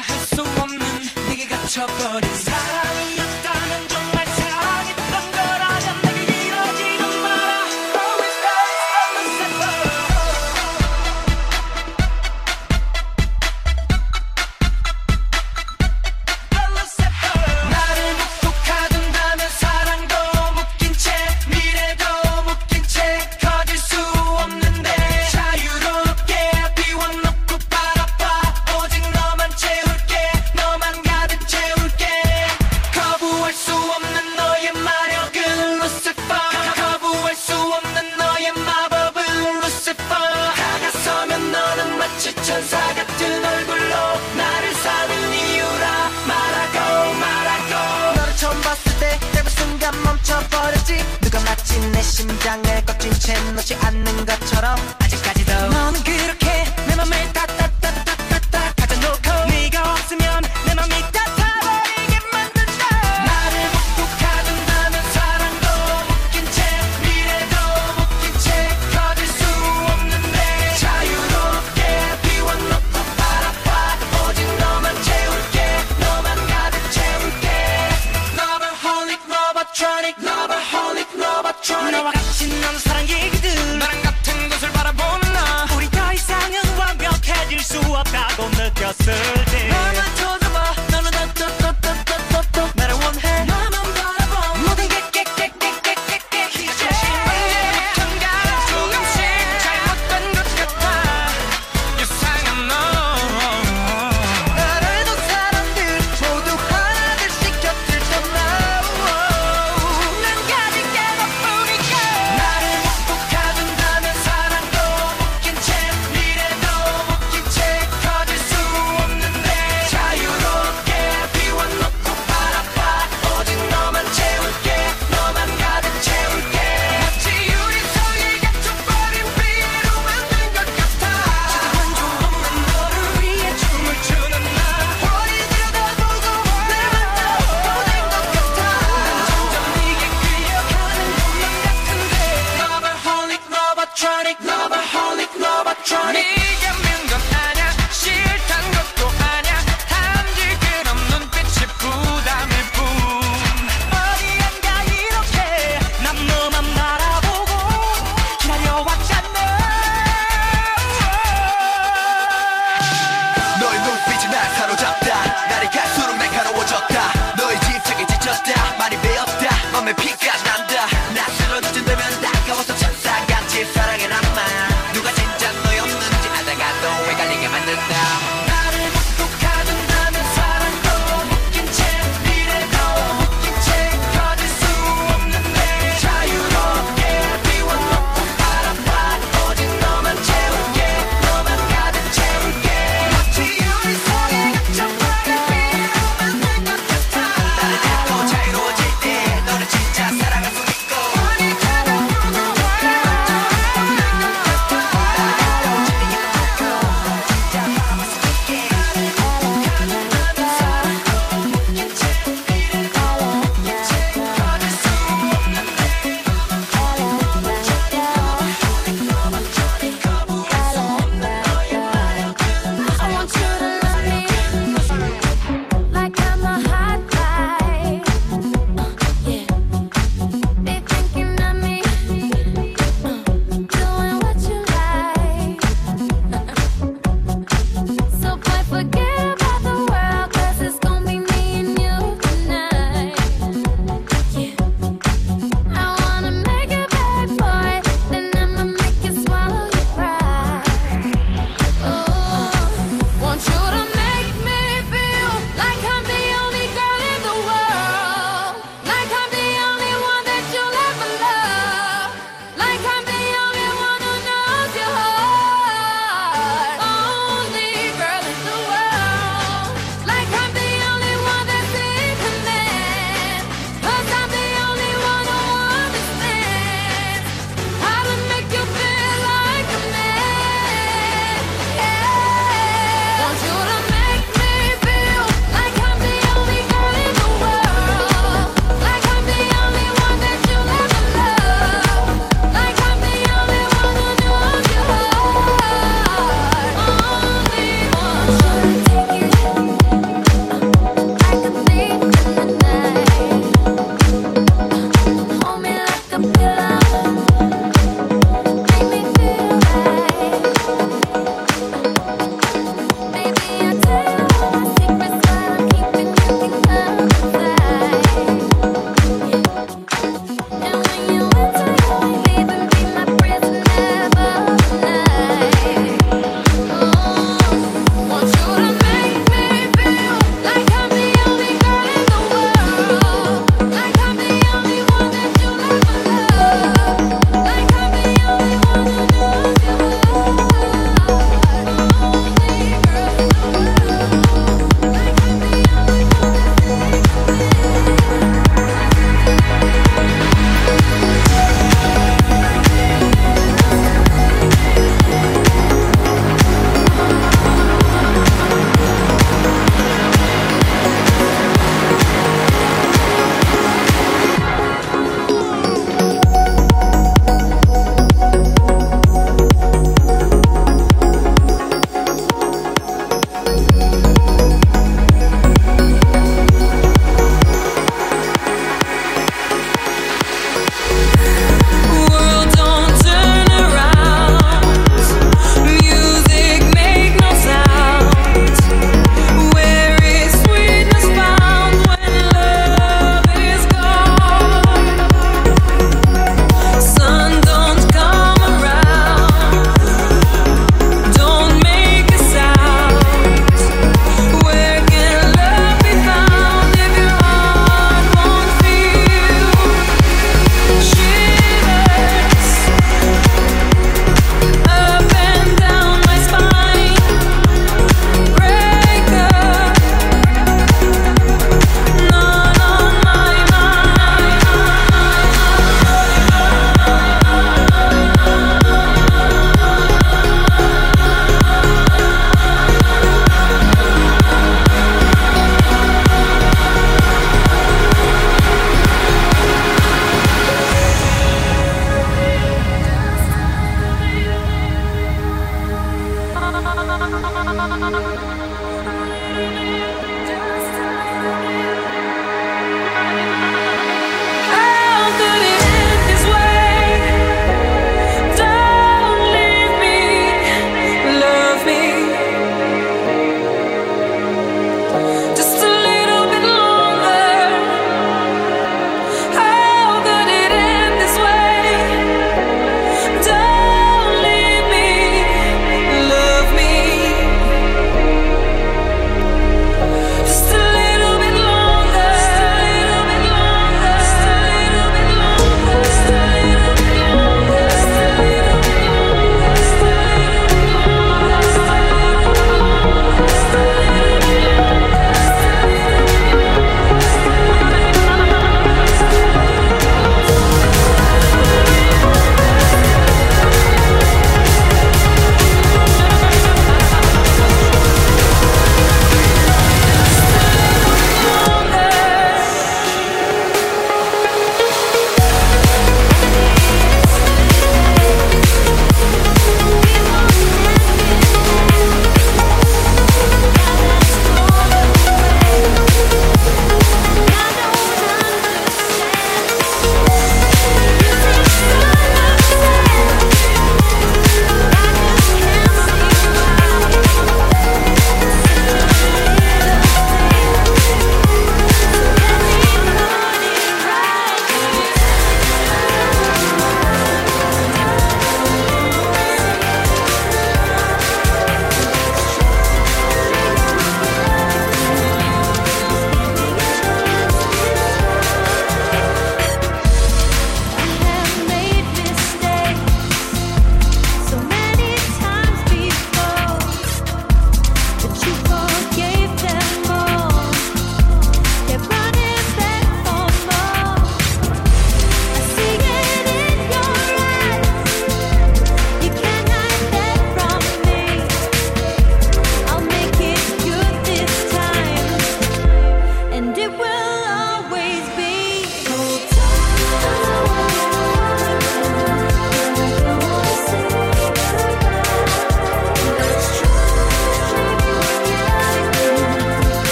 할 수 없는 네게 갇혀버린 사랑이야.